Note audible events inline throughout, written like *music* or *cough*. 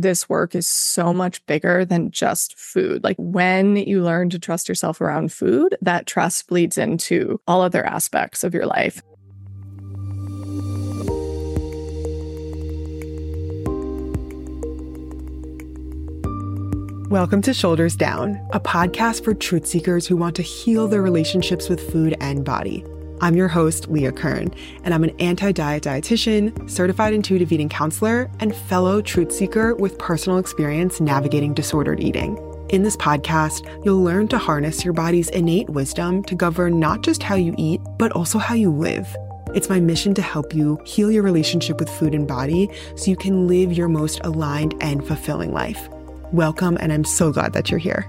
this work is so much bigger than just food. Like when you learn to trust yourself around food, that trust bleeds into all other aspects of your life. Welcome to Shoulders Down, a podcast for truth seekers who want to heal their relationships with food and body. I'm your host, Leah Kern, and I'm an anti diet dietitian, certified intuitive eating counselor, and fellow truth seeker with personal experience navigating disordered eating. In this podcast, you'll learn to harness your body's innate wisdom to govern not just how you eat, but also how you live. It's my mission to help you heal your relationship with food and body so you can live your most aligned and fulfilling life. Welcome, and I'm so glad that you're here.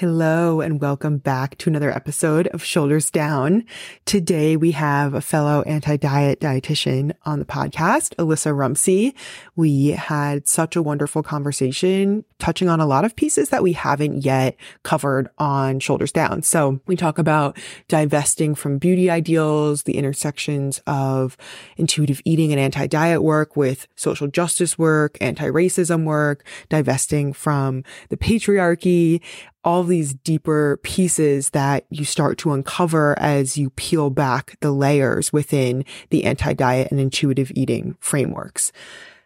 Hello, and welcome back to another episode of Shoulders Down. Today we have a fellow anti diet dietitian on the podcast, Alissa Rumsey. We had such a wonderful conversation touching on a lot of pieces that we haven't yet covered on Shoulders Down. So we talk about divesting from beauty ideals, the intersections of intuitive eating and anti diet work with social justice work, anti racism work, divesting from the patriarchy, all these deeper pieces that you start to uncover as you peel back the layers within the anti-diet and intuitive eating frameworks.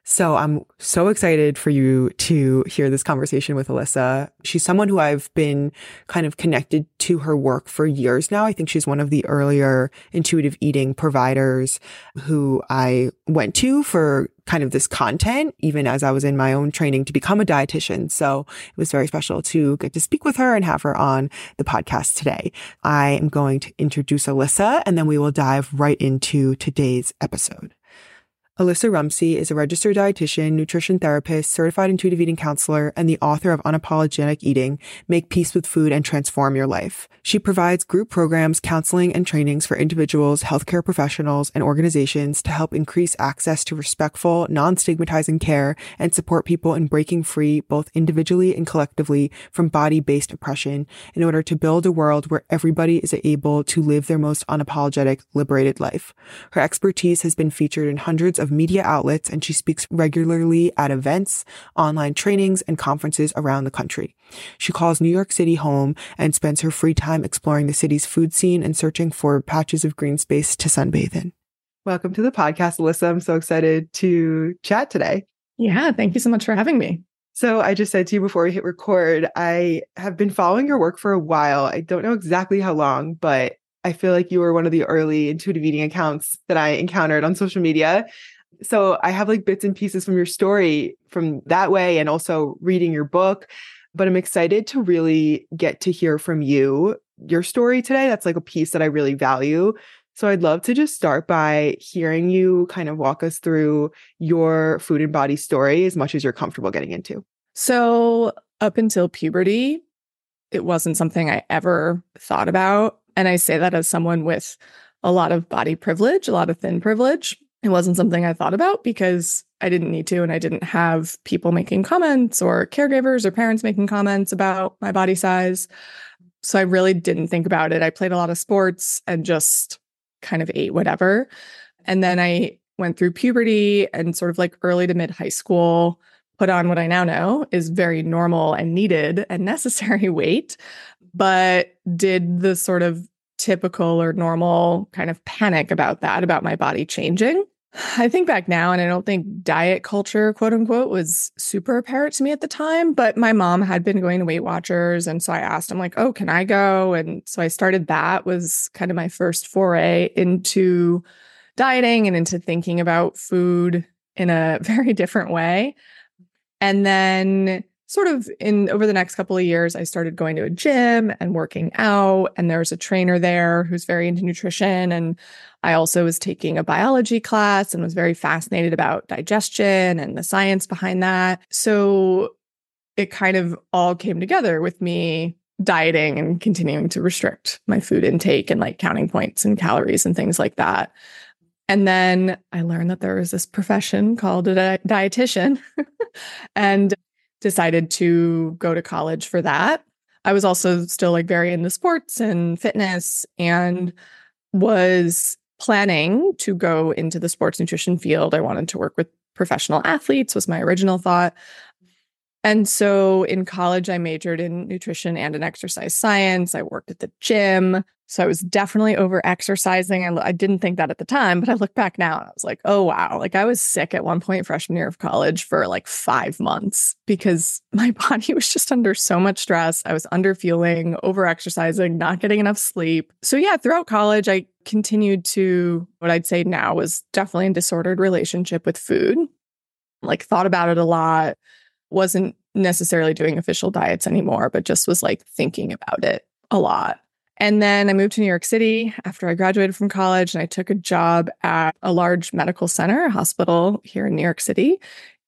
So I'm so excited for you to hear this conversation with Alissa. She's someone who I've been kind of connected to her work for years now. I think she's one of the earlier intuitive eating providers who I went to for kind of this content, even as I was in my own training to become a dietitian. So it was very special to get to speak with her and have her on the podcast today. I am going to introduce Alissa and then we will dive right into today's episode. Alissa Rumsey is a registered dietitian, nutrition therapist, certified intuitive eating counselor, and the author of Unapologetic Eating, Make Peace with Food and Transform Your Life. She provides group programs, counseling, and trainings for individuals, healthcare professionals, and organizations to help increase access to respectful, non-stigmatizing care and support people in breaking free, both individually and collectively, from body-based oppression in order to build a world where everybody is able to live their most unapologetic, liberated life. Her expertise has been featured in hundreds of media outlets, and she speaks regularly at events, online trainings, and conferences around the country. She calls New York City home and spends her free time exploring the city's food scene and searching for patches of green space to sunbathe in. Welcome to the podcast, Alissa. I'm so excited to chat today. Yeah, thank you so much for having me. So I just said to you before we hit record, I have been following your work for a while. I don't know exactly how long, but I feel like you were one of the early intuitive eating accounts that I encountered on social media so I have like bits and pieces from your story from that way and also reading your book. But I'm excited to really get to hear from you, your story today. That's like a piece that I really value. So I'd love to just start by hearing you kind of walk us through your food and body story as much as you're comfortable getting into. So, up until puberty, it wasn't something I ever thought about. And I say that as someone with a lot of body privilege, a lot of thin privilege. It wasn't something I thought about because I didn't need to, and I didn't have people making comments or caregivers or parents making comments about my body size. So I really didn't think about it. I played a lot of sports and just kind of ate whatever. And then I went through puberty and sort of like early to mid high school, put on what I now know is very normal and needed and *laughs* necessary weight, but did the sort of typical or normal kind of panic about that, about my body changing. I think back now, and I don't think diet culture, quote unquote, was super apparent to me at the time, but my mom had been going to Weight Watchers. And so I asked, I'm like, oh, can I go? And so I started that was kind of my first foray into dieting and into thinking about food in a *laughs* very different way. And then sort of in over the next couple of years, I started going to a gym and working out. And there was a trainer there who's very into nutrition. And I also was taking a biology class and was very fascinated about digestion and the science behind that. So it kind of all came together with me dieting and continuing to restrict my food intake and like counting points and calories and things like that. And then I learned that there was this profession called a di- dietitian. *laughs* and decided to go to college for that. I was also still like very into sports and fitness and was planning to go into the sports nutrition field. I wanted to work with professional athletes was my original thought. And so in college, I majored in nutrition and in exercise science. I worked at the gym. So I was definitely over exercising. I, I didn't think that at the time, but I look back now and I was like, oh, wow. Like I was sick at one point freshman year of college for like five months because *laughs* my body was just under so much stress. I was under fueling, over exercising, not getting enough sleep. So yeah, throughout college, I continued to what I'd say now was definitely a disordered relationship with food. Like thought about it a lot wasn't necessarily doing official diets anymore, but just was like thinking about it a lot. And then I moved to New York City after I graduated from college and I took a job at a large medical center, a hospital here in New York City.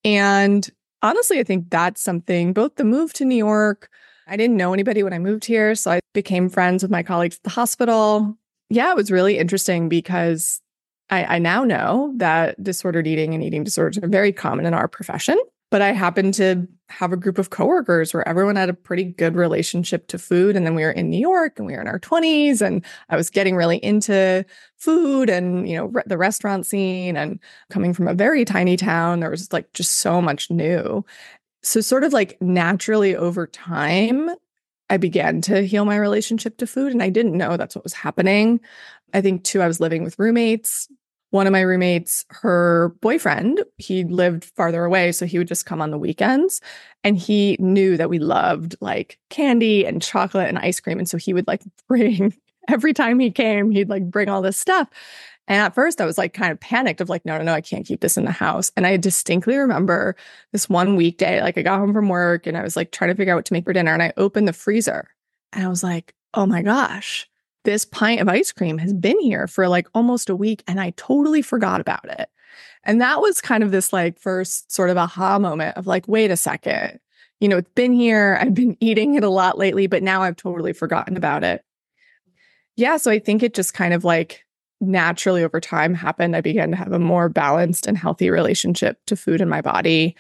And honestly, I think that's something, both the move to New York, I didn't know anybody when I moved here. So I became friends with my colleagues at the hospital. Yeah, it was really interesting because I, I now know that disordered eating and eating disorders are very common in our profession. But I happened to have a group of coworkers where everyone had a pretty good relationship to food. And then we were in New York and we were in our 20s and I was getting really into food and, you know, re- the restaurant scene and coming from a very tiny town, there was like just so much new. So, sort of like naturally over time, I began to heal my relationship to food. And I didn't know that's what was happening. I think too, I was living with roommates one of my roommates, her boyfriend, he lived farther away. So he would just come on the weekends and he knew that we loved like candy and chocolate and ice cream. And so he would like *laughs* bring every time he came, he'd like bring all this stuff. And at first, I was like kind of panicked of like, no, no, no, I can't keep this in the house. And I distinctly remember this one weekday, like I got home from work and I was like trying to figure out what to make for dinner. And I opened the freezer and I was like, oh my gosh, this pint of ice cream has been here for like almost a week and I totally forgot about it. And that was kind of this like first sort of aha moment of like, wait a second, you know, it's been here. I've been *laughs* eating it a lot lately, but now I've totally forgotten about it. Yeah. So I think it just kind of like naturally over time happened. I began to have a more balanced and healthy relationship to food in my body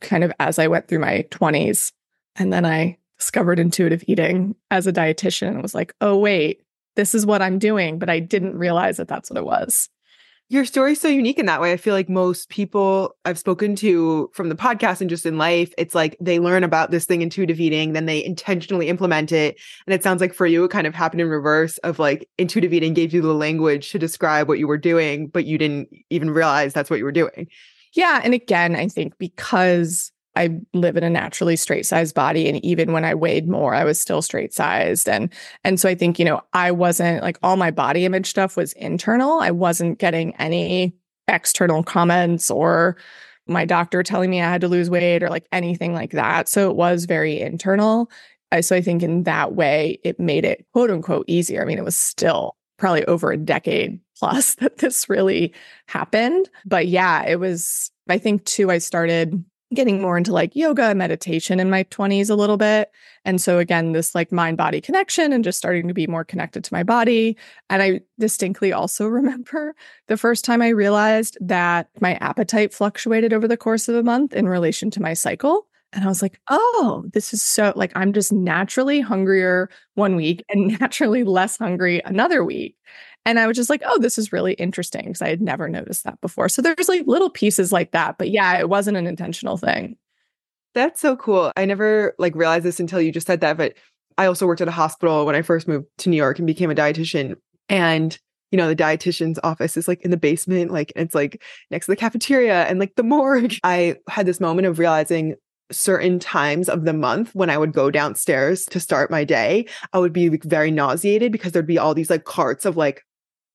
kind of as I went through my 20s. And then I discovered intuitive eating as a dietitian and was like, oh, wait, this is what I'm doing, but I didn't realize that that's what it was. Your story's so unique in that way. I feel like most people I've spoken to from the podcast and just in life, it's like they learn about this thing, intuitive eating, then they intentionally implement it. And it sounds like for you, it kind of happened in reverse of like intuitive eating gave you the language to describe what you were doing, but you didn't even realize that's what you were doing. Yeah. And again, I think because I live in a naturally straight sized body. And even when I weighed more, I was still straight sized. And, and so I think, you know, I wasn't like all my body image stuff was internal. I wasn't getting any external comments or my doctor telling me I had to lose weight or like anything like that. So it was very internal. So I think in that way, it made it quote unquote easier. I mean, it was still probably over a decade plus *laughs* that this really happened. But yeah, it was, I think too, I started getting more into like yoga and meditation in my 20s a little bit. And so again, this like mind body connection and just starting to be more connected to my body. And I distinctly also *laughs* remember the first time I realized that my appetite fluctuated over the course of a month in relation to my cycle. And I was like, oh, this is so like I'm just naturally hungrier one week and *laughs* naturally less hungry another week. And I was just like, oh, this is really interesting because I had never noticed that before. So there's like little pieces like that. But yeah, it wasn't an intentional thing. That's so cool. I never like realized this until you just said that. But I also worked at a hospital when I first moved to New York and became a dietitian. And you know, the dietitian's office is like in the basement, like it's like next to the cafeteria and like the *laughs* morgue. I had this moment of realizing certain times of the month when I would go downstairs to start my day, I would be very nauseated because there'd be all these like carts of like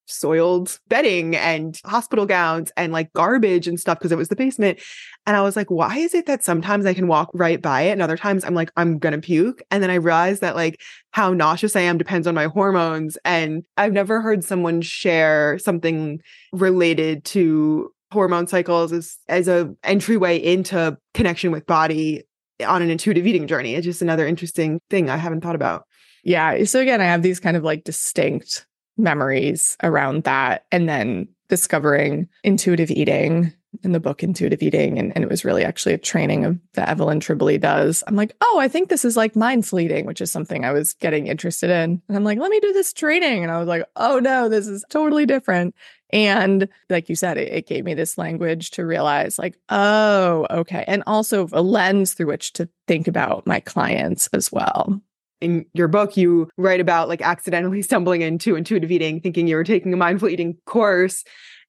soiled bedding and hospital gowns and like garbage and stuff because it was the basement. And I was like, why is it that sometimes I can walk right by it and other times I'm like, I'm gonna puke? And then I realized that like how nauseous I am depends on my hormones. And I've never heard someone share something related to hormone cycles as as a entryway into connection with body on an intuitive eating journey. It's just another interesting thing I haven't thought about. Yeah. So again, I have these kind of like distinct memories around that and then discovering intuitive eating in the book Intuitive Eating. And, and it was really actually a training of that Evelyn Tribole does. I'm like, oh, I think this is like mindful eating, which is something I was getting interested in. And I'm like, let me do this training. And I was like, oh no, this is totally different. And like you said, it, it, gave me this language to realize, like, oh, okay. And also a lens through which to think about my clients as well. In your book, you write about like accidentally *laughs* stumbling into intuitive eating, thinking you were taking a mindful eating course.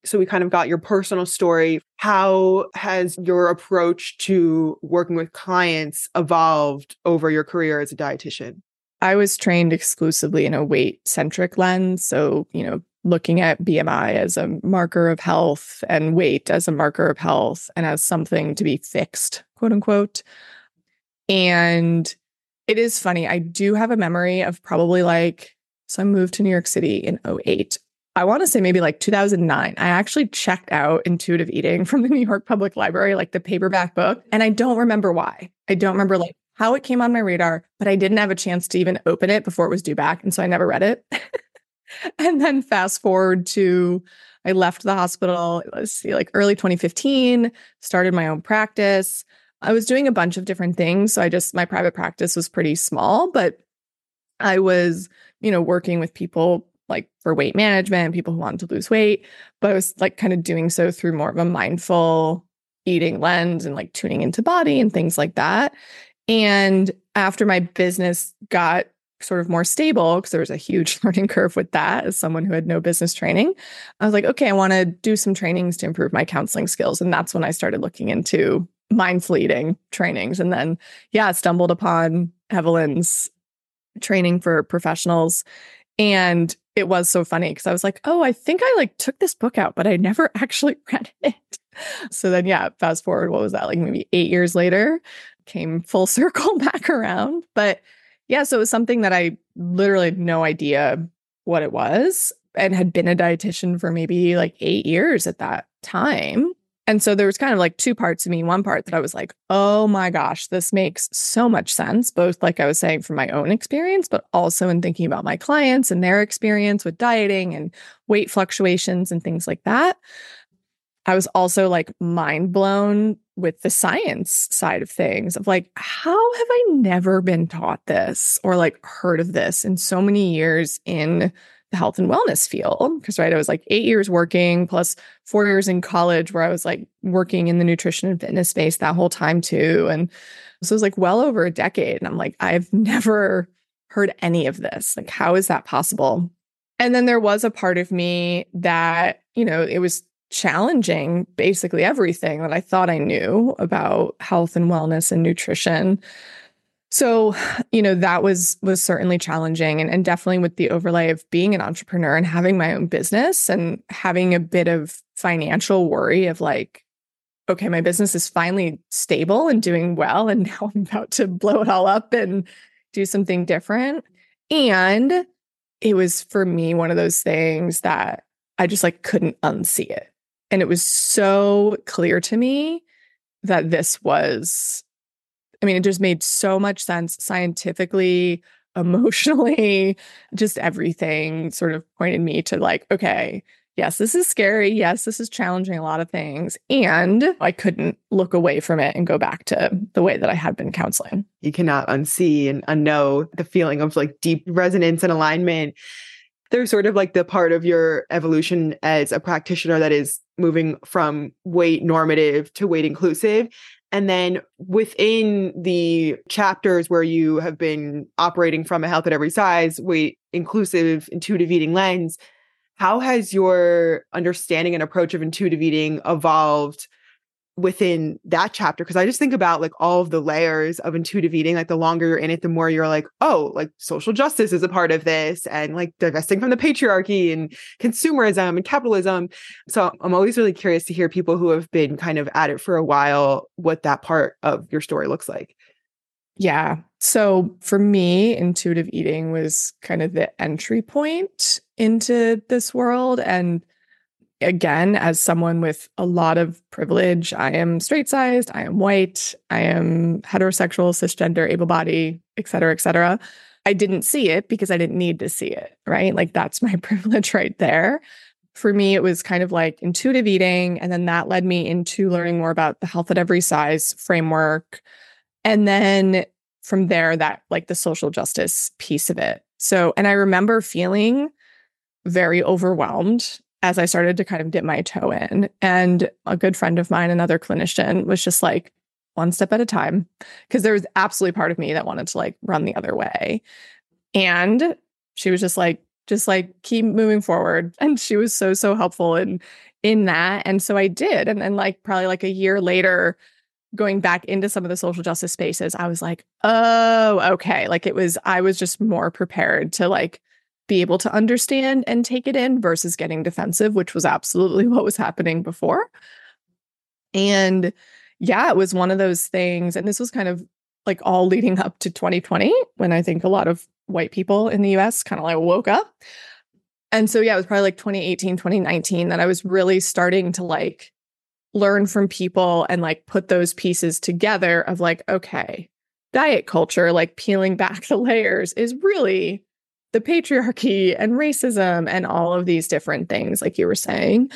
So we kind of got your personal story. How has your approach to working with clients evolved over your career as a dietitian? I was trained exclusively in a weight centric lens. So, you know, looking at BMI as a marker of health and weight as a marker of health and as something to be fixed, quote unquote. And it is funny. I do have a memory of probably like, so I moved to New York City in 08. I want to say maybe like 2009. I actually checked out Intuitive Eating *laughs* from the New York Public Library, like the paperback book. And I don't remember why. I don't remember like how it came on my radar, but I didn't have a chance to even open it before it was due back. And so I never read it. *laughs* and then fast forward to I left the hospital, let's see, like early 2015, started my own practice. I was doing a bunch of different things. So I just, my private practice was pretty small, but I was, you know, working with people like for weight management, people who wanted to lose weight, but I was like kind of doing so through more of a mindful eating lens and like tuning into body and things like that. And after my business got sort of more stable because there was a huge *laughs* learning curve with that as someone who had no business training. I was like, okay, I want to do some trainings to improve my counseling skills. And that's when I started looking into mindful eating trainings. And then, yeah, stumbled upon Evelyn's training for professionals. And it was so funny because I was like, oh, I think I like took this book out, but I never *laughs* actually read it. So then, yeah, fast forward, what was that, like maybe eight years later, came full *laughs* circle back around. But yeah, so it was something that I literally had no idea what it was and had been a dietitian for maybe like eight years at that time. And so there was kind of like two parts of me. One part that I was like, oh my gosh, this makes so much sense, both like I was saying from my own experience, but also in thinking about my clients and their experience with dieting and weight fluctuations and things like that. I was also like mind blown with the science side of things of like, how have I never been taught this or like heard of this in so many years in the health and wellness field? Because, right, I was like eight years working plus four years in college where I was like working in the nutrition and fitness space that whole time too. And so it was like well over a decade. And I'm like, I've *laughs* never heard any of this. Like, how is that possible? And then there was a part of me that, you know, it was challenging basically everything that I thought I knew about health and wellness and nutrition. So, you know, that was was certainly challenging and, and definitely with the overlay of being an entrepreneur and having my own business and having a bit of financial worry of like, okay, my business is finally stable and doing well. And *laughs* now I'm about to blow it all up and do something different. And it was for me one of those things that I just like couldn't unsee it. And it was so clear to me that this was, I mean, it just made so much sense scientifically, *laughs* emotionally, just everything sort of pointed me to like, okay, yes, this is scary. Yes, this is challenging a lot of things. And I couldn't look away from it and go back to the way that I had been counseling. You cannot unsee and unknow the feeling of like deep resonance and alignment they're sort of like the part of your evolution as a practitioner that is moving from weight normative to weight inclusive. And then within the chapters where you have been operating from a health at every size, weight inclusive, intuitive eating lens, how has your understanding and approach of intuitive eating evolved within that chapter because i just think about like all of the layers of intuitive eating like the longer you're in it the more you're like oh like social justice is a part of this and like divesting from the patriarchy and consumerism and capitalism. So i'm always really curious to hear people who have been kind of at it for a while what that part of your story looks like. Yeah. So for me intuitive eating was kind of the entry point into this world and again, as someone with a lot of privilege, I am straight sized, I am white, I am heterosexual, cisgender, able body, et cetera, et cetera. I didn't see it because I didn't need to see it, right? Like that's my *laughs* privilege right there. for me, it was kind of like intuitive eating. And then that led me into learning more about the health at every size framework. And then from there, that like the social justice piece of it. So, and I remember feeling very overwhelmed as I started to kind of dip my toe in. And a good friend of mine, another clinician, was just like, one step at a time, because there was absolutely part of me that wanted to like run the other way. And she was just like, just like keep moving forward. *laughs* And she was so, so helpful in in that. And so I did. And then like probably like a year later, going back into some of the social justice spaces, I was like, oh, okay. Like it was, I was just more prepared to like be able to understand and take it in versus getting defensive, which was absolutely *laughs* what was happening before. And yeah, it was one of those things. And this was kind of like all leading up to 2020 when I think a lot of white people in the US kind of like woke up. And so, yeah, it was probably like 2018, 2019 that I was really starting to like learn from people and like put those pieces together of like, okay, diet culture, like peeling *laughs* back the layers is really the patriarchy and racism and all of these different things like you were saying.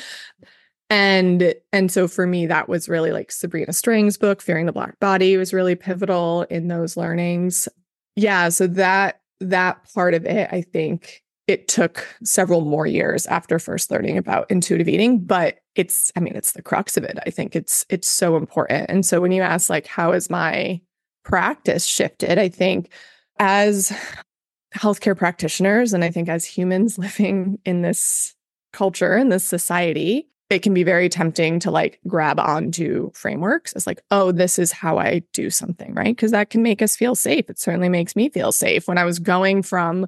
And and so for me that was really like sabrina Strings' book fearing the black body was really pivotal in those learnings. Yeah so that that part of it i think it took several more years after first learning about intuitive eating but it's i mean it's the crux of it i think it's it's so important. And so when you ask like how has my practice shifted i think as healthcare practitioners and I think as humans *laughs* living in this culture in this society, it can be very tempting to like grab onto frameworks as like, oh, this is how I do something, right? Because that can make us feel safe. It certainly makes me feel safe. When I was going from,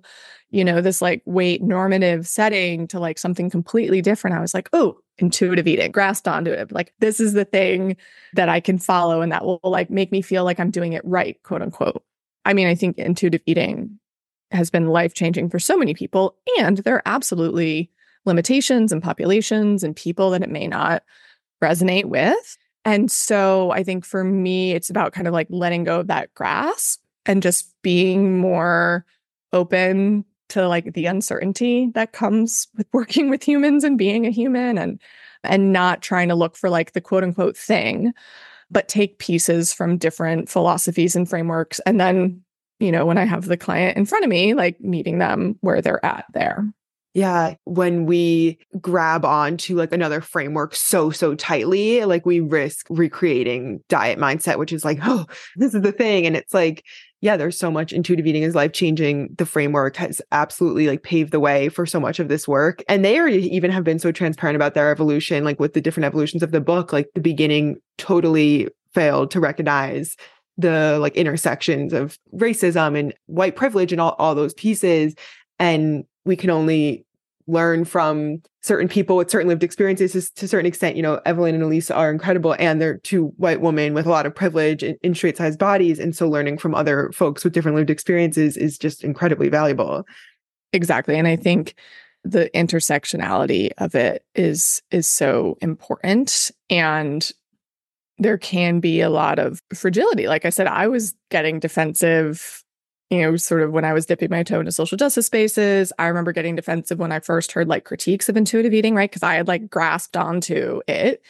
you know, this like weight normative setting to like something completely different, I was like, oh, intuitive eating, grasped onto it. Like, this is the thing that I can follow and that will like make me feel like I'm doing it right, quote unquote. I mean, I think intuitive eating has been life changing for so many people. And there are absolutely limitations and populations and people that it may not resonate with. And so I think for me, it's about kind of like letting go of that grasp and just being more open to like the uncertainty that comes with *laughs* working with humans and being a human and and not trying to look for like the quote unquote thing but take pieces from different philosophies and frameworks and then you know, when I have the client in front of me, like meeting them where they're at there. Yeah. When we grab on to like another framework so, so tightly, like we risk recreating diet mindset, which is like, oh, this is the thing. And it's like, yeah, there's so much intuitive eating is life changing. The framework has absolutely like paved the way for so much of this work. And they already even have been so transparent about their evolution, like with the different evolutions of the book, like the beginning totally failed to recognize the like intersections of racism and white privilege and all, all those pieces. And we can only learn from certain people with certain lived experiences to a certain extent. You know, Evelyn and Elyse are incredible and they're two white women with a lot of privilege in, in straight sized bodies. And so learning from other folks with different lived experiences is just incredibly valuable. Exactly. And I think the intersectionality of it is is so important and there can be a lot of fragility. Like I said, I was getting defensive, you know, sort of when I was dipping my toe into social justice spaces. I remember getting defensive when I first heard like critiques of intuitive eating, right? Because I had like grasped onto it.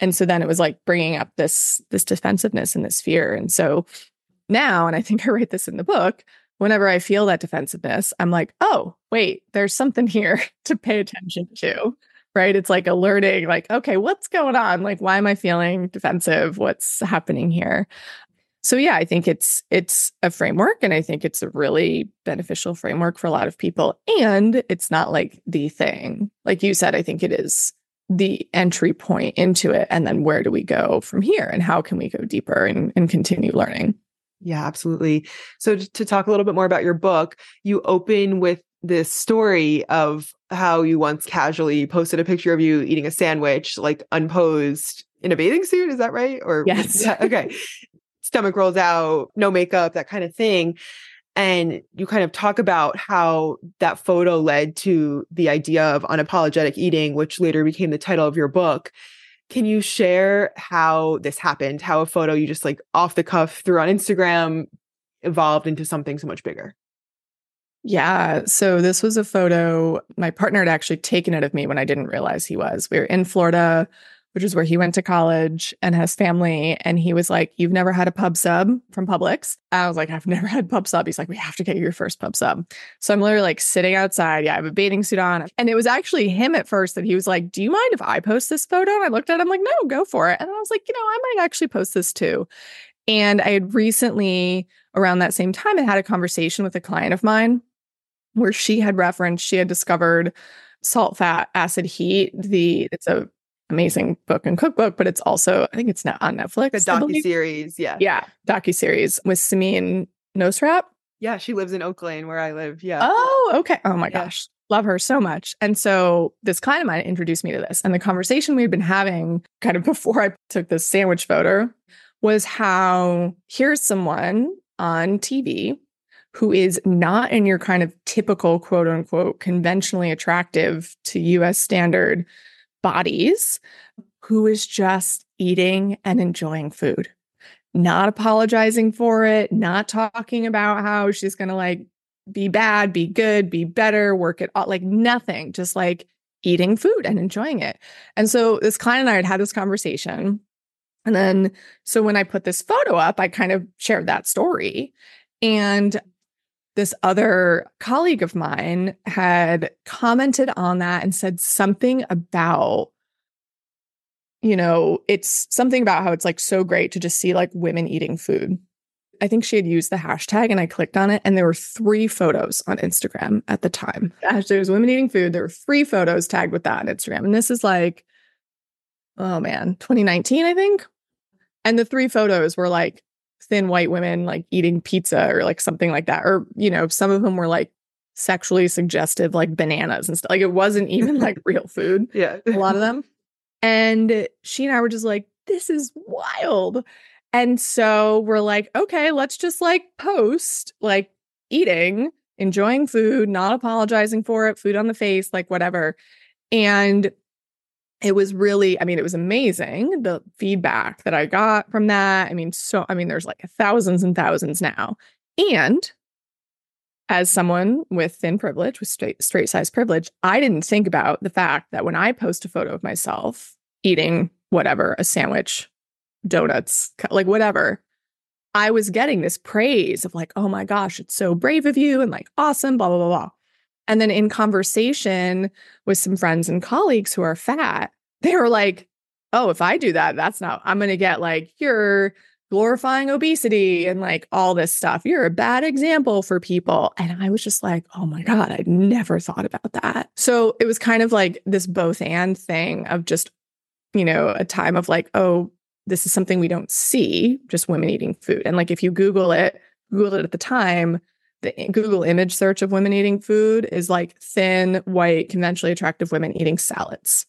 And so then it was like bringing up this this defensiveness and this fear. And so now, and I think *laughs* I write this in the book, whenever I feel that defensiveness, I'm like, oh, wait, there's something here *laughs* to pay attention to right? It's like alerting, like, okay, what's going on? Like, why am I feeling defensive? What's happening here? So yeah, I think it's it's a framework and I think it's a really beneficial framework for a lot of people. And it's not like the thing. Like you said, I think it is the entry point into it. And then where do we go from here? And how can we go deeper and, and continue learning? Yeah, absolutely. So to talk a little bit more about your book, you open with this story of how you once casually posted a picture of you eating a sandwich, like unposed in a bathing suit. Is that right? Or yes. Yeah, okay. *laughs* Stomach rolls out, no makeup, that kind of thing. And you kind of talk about how that photo led to the idea of unapologetic eating, which later became the title of your book. Can you share how this happened? How a photo you just like off the cuff threw on Instagram evolved into something so much bigger? Yeah. So this was a photo. My partner had actually taken it of me when I didn't realize he was. We were in Florida which is where he went to college and has family. And he was like, You've never had a pub sub from Publix? I was like, I've never *laughs* had pub sub. He's like, We have to get you your first pub sub. So I'm literally like sitting outside. Yeah, I have a bathing suit on. And it was actually him at first that he was like, Do you mind if I post this photo? And I looked at him like, No, go for it. And I was like, You know, I might actually post this too. And I had recently, around that same time, I had a conversation with a client of mine where she had referenced, she had discovered salt, fat, acid, heat. The it's a amazing book and cookbook, but it's also I think it's now on Netflix. The docu series, yeah, yeah, docu series with Samin Nosrat. Yeah, she lives in Oakland where I live. Yeah. Oh, okay. Oh my yeah. gosh, love her so much. And so this client of mine introduced me to this, and the conversation we had been having kind of *laughs* before I took this sandwich photo was how here's someone on TV who is not in your kind of typical quote unquote conventionally attractive to US standard bodies who is just eating and enjoying food, not apologizing for it, not talking about how she's going to like be bad, be good, be better, work it all, like nothing, just like eating food and enjoying it. And so this client and I had had this conversation. And then, so when I put this photo up, I kind of shared that story. And this other colleague of mine had commented on that and said something about you know it's something about how it's like so great to just see like women eating food. I think she had used the hashtag and i clicked on it and there were three photos on instagram at the time. The hashtag was women eating food. There were three photos tagged with that on instagram. And this is like oh man 2019 i think? And the three photos were like thin white women like eating pizza or like something like that. Or, you know, some of them were like sexually suggestive, like bananas and stuff. Like it wasn't even *laughs* like real food. Yeah. a lot of them. And she and I were just like, this is wild. And so we're like, okay, let's just like post like eating, enjoying food, not apologizing for it, food on the face, like whatever. And it was really, I mean, it was amazing the feedback that I got from that. I mean, so, I mean, there's like thousands and thousands now. And as someone with thin privilege, with straight, straight size privilege, I didn't think about the fact that when I post a photo of myself eating whatever, a sandwich, donuts, like whatever, I was getting this praise of like, oh my gosh, it's so brave of you and like awesome, blah, blah, blah, blah. And then in conversation with some friends and colleagues who are fat, *laughs* they were like, oh, if I do that, that's not, I'm going to get like, you're glorifying obesity and like all this stuff. You're a bad example for people. And I was just like, oh my God, I'd never thought about that. So it was kind of like this both and thing of just, you know, a time of like, oh, this is something we don't see, just women eating food. And like if you Google it, Google it at the time, the Google image search of women eating food is like thin, white, conventionally attractive women eating salads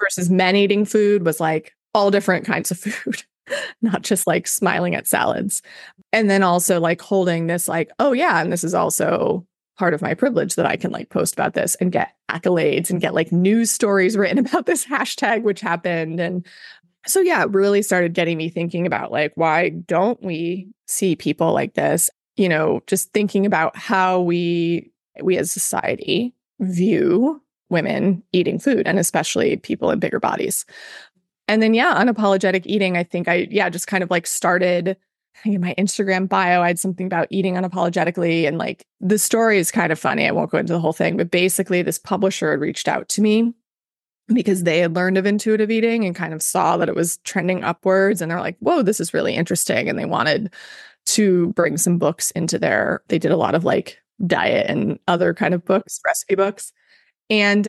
versus men eating food was like all different kinds of *laughs* food, not just like smiling at salads. And then also like holding this, like, oh, yeah, and this is also part of my privilege that I can like post about this and get accolades and get like news stories written *laughs* about this hashtag, which happened. And so, yeah, it really started getting me thinking about like, why don't we see people like this? You know, just thinking about how we we as society view women eating food and especially people in bigger bodies. And then yeah, unapologetic eating, I think I yeah, just kind of like started I think in my Instagram bio, I had something about eating unapologetically. And like the story is kind of funny. I won't go into the whole thing, but basically, this publisher had reached out to me because they had learned of intuitive eating and kind of saw that it was trending upwards. And they're like, whoa, this is really interesting. And they wanted to bring some books into their they did a lot of like diet and other kind of books recipe books. And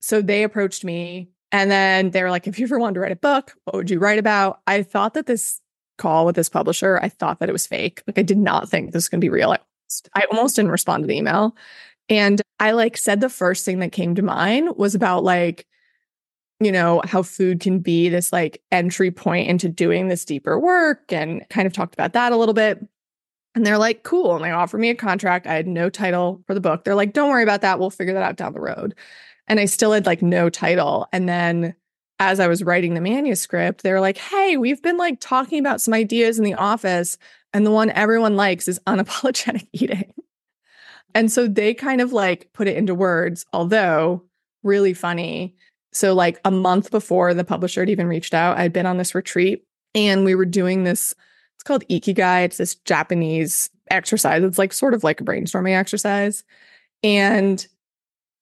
so they approached me and then they were like if you ever wanted to write a book what would you write about? I thought that this call with this publisher i thought that it was fake. Like i did not think this was going to be real. I, I almost didn't respond to the email. And i like said the first thing that came to mind was about like you know, how food can be this like entry point into doing this deeper work and kind of talked about that a little bit. And they're like, cool. And they offer me a contract. I had no title for the book. They're like, don't worry about that. We'll figure that out down the road. And I still had like no title. And then as I was writing the manuscript, they were like, hey, we've been like talking about some ideas in the office. And the one everyone likes is *laughs* unapologetic eating. And so they kind of like put it into words, although really funny. So, like a month before the publisher had even reached out, I'd been on this retreat and we were doing this. It's called Ikigai. It's this Japanese exercise. It's like sort of like a brainstorming exercise. And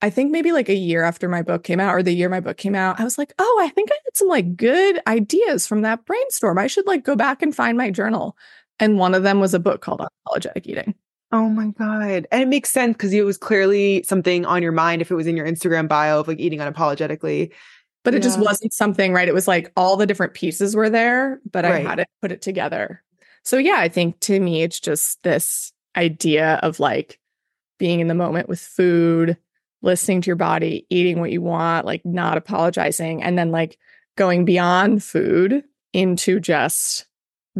I think maybe like a year after my book came out or the year my book came out, I was like, oh, I think I had some like good ideas from that brainstorm. I should like go back and find my journal. And one of them was a book called Apologetic Eating. Oh my God. And it makes sense because it was clearly something on your mind if it was in your Instagram bio of like eating unapologetically. But it just wasn't something, right? It was like all the different pieces were there, but right. I had to put it together. So yeah, I think to me, it's just this idea of like being in the moment with food, listening to your body, eating what you want, like not apologizing, and then like going beyond food into just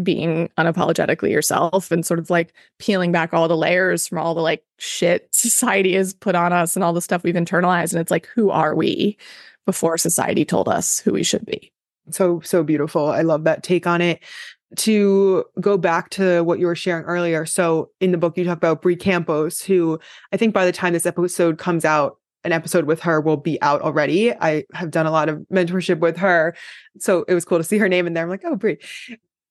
being unapologetically yourself and sort of like peeling back all the layers from all the like shit *laughs* society has put on us and all the stuff we've internalized. And it's like, who are we before society told us who we should be? So, so beautiful. I love that take on it. To go back to what you were sharing earlier. So, in the book, you talk about Bri Campos, who I think by the time this episode comes out, an episode with her will be out already. I have done a lot of mentorship with her. So it was cool to see her name in there. I'm like, oh, Bri.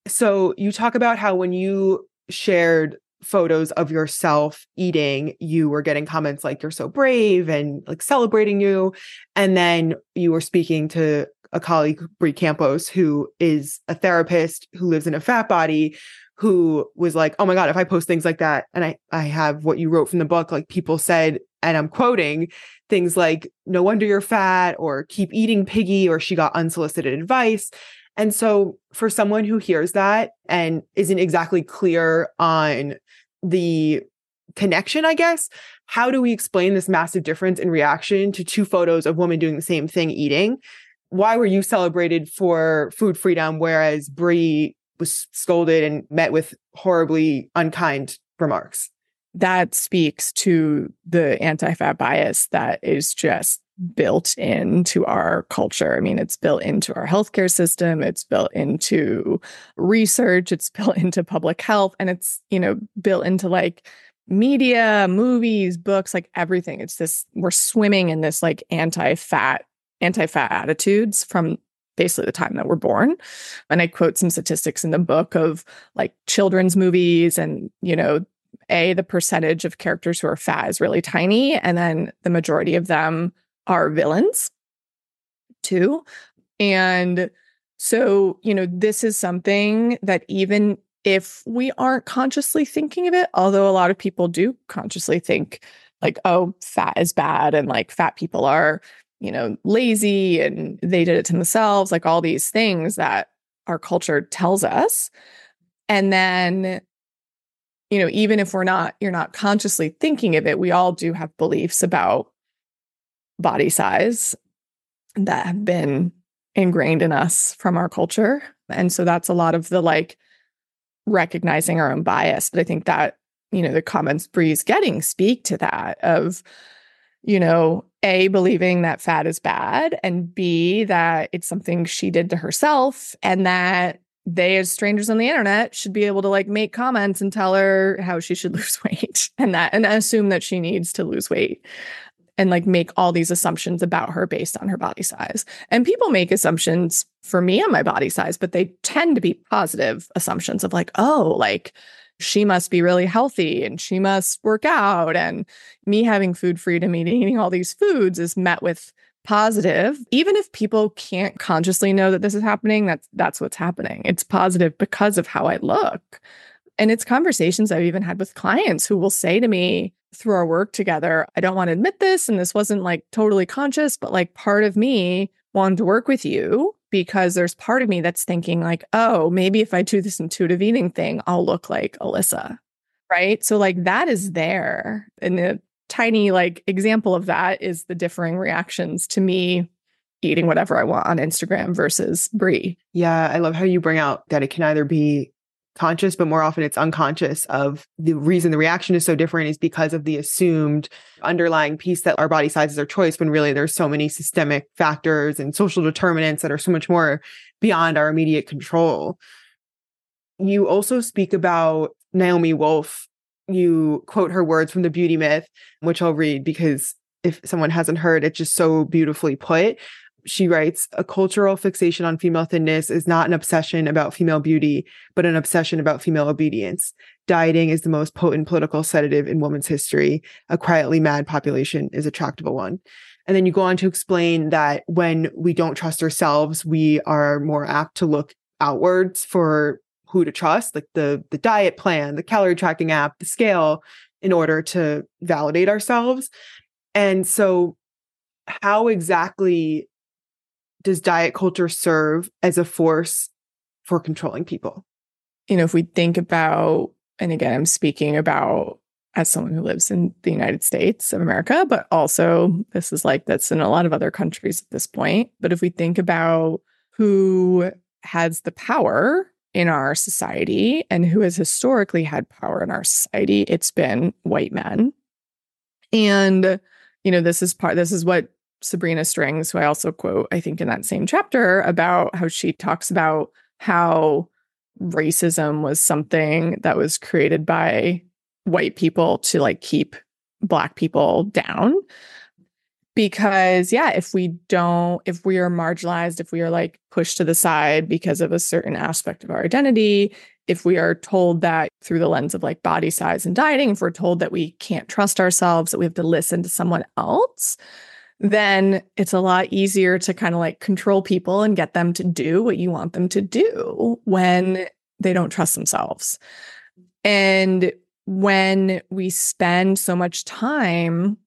So you talk about how when you shared photos of yourself eating, you were getting comments like, you're so brave and like celebrating you. And then you were speaking to a colleague, Bri Campos, who is a therapist who lives in a fat body, who was like, oh my God, if I post things like that, and I, I have what you wrote from the book, like people said, and I'm quoting things like, no wonder you're fat, or keep eating piggy, or she got unsolicited advice. And so for someone who hears that and isn't exactly clear on the connection, I guess, how do we explain this massive difference in reaction to two photos of women doing the same thing eating? Why were you celebrated for food freedom, whereas Bri was scolded and met with horribly unkind remarks? That speaks to the anti fat bias that is just built into our culture. I mean, it's built into our healthcare system, it's built into research, it's *laughs* built into public health, and it's, you know, built into like media, movies, books, like everything. It's this, we're swimming in this like anti fat, anti fat attitudes from basically the time that we're born. And I quote some statistics in the book of like children's movies and, you know, a the percentage of characters who are fat is really tiny and then the majority of them are villains too. And so, you know, this is something that even if we aren't consciously thinking of it, although a lot of people do consciously think like, oh, fat is bad and like fat people are, you know, lazy and they did it to themselves, like all these things that our culture tells us. And then, you know, even if we're not, you're not consciously thinking of it, we all do have beliefs about body size that have been ingrained in us from our culture. And so that's a lot of the like recognizing our own bias. But I think that, you know, the comments Bri's getting speak to that of, you know, A, believing that fat is bad, and B, that it's something she did to herself, and that they, as strangers on the internet, should be able to like make comments and tell her how she should *laughs* lose weight and that, and assume that she needs to lose weight and like make all these assumptions about her based on her body size. And people make assumptions for me on my body size, but they tend to be positive assumptions of like, oh, like she must be really healthy and she must work out. And me having food freedom, and eating all these foods is met with positive even if people can't consciously know that this is happening that's that's what's happening it's positive because of how i look and it's conversations I've even had with clients who will say to me through our work together, I don't want to admit this, and this wasn't like totally conscious, but like part of me wanted to work with you because there's part of me that's thinking, like, oh, maybe if I do this intuitive eating thing, I'll look like Alissa. Right. So, like, that is there. And a tiny, like, example of that is the differing reactions to me eating whatever I want on Instagram versus Bri. Yeah. I love how you bring out that it can either be conscious, but more often it's unconscious of the reason the reaction is so different is because of the assumed underlying piece that our body size is our choice when really there's so many systemic factors and social determinants that are so much more beyond our immediate control. You also speak about Naomi Wolf you quote her words from the beauty myth, which I'll read because if someone hasn't heard, it's just so beautifully put. She writes, a cultural fixation on female thinness is not an obsession about female beauty, but an obsession about female obedience. Dieting is the most potent political sedative in women's history. A quietly mad population is a tractable one. And then you go on to explain that when we don't trust ourselves, we are more apt to look outwards for who to trust, like the the diet plan, the calorie tracking app, the scale, in order to validate ourselves. And so, how exactly does diet culture serve as a force for controlling people? You know, if we think about, and again, I'm speaking about as someone who lives in the United States of America, but also this is like that's in a lot of other countries at this point. But if we think about who has the power in our society and who has historically had power in our society, it's been white men. And, you know, this is part, this is what Sabrina Strings, who I also quote, I think in that same chapter, about how she talks about how racism was something that was created by white people to like keep black people down. Because yeah if we don't if we are marginalized if we are like pushed to the side because of a certain aspect of our identity if we are told that through the lens of like body size and dieting if we're told that we can't trust ourselves that we have to listen to someone else then it's a lot easier to kind of like control people and get them to do what you want them to do when they don't trust themselves. And when we spend so much time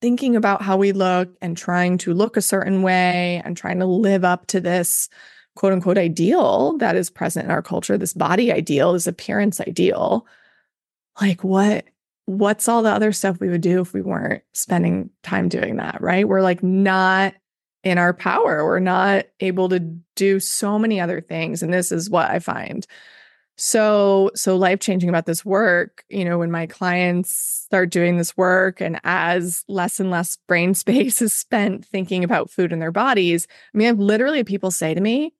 thinking about how we look and trying to look a certain way and trying to live up to this quote unquote ideal that is present in our culture, this body ideal, this appearance ideal, like what what's all the other stuff we would do if we weren't spending time doing that, right? We're like not in our power. We're not able to do so many other things. And this is what I find so so life changing about this work you know when my clients start doing this work and as less and less brain *laughs* space is spent thinking about food in their bodies i mean i've literally people say to me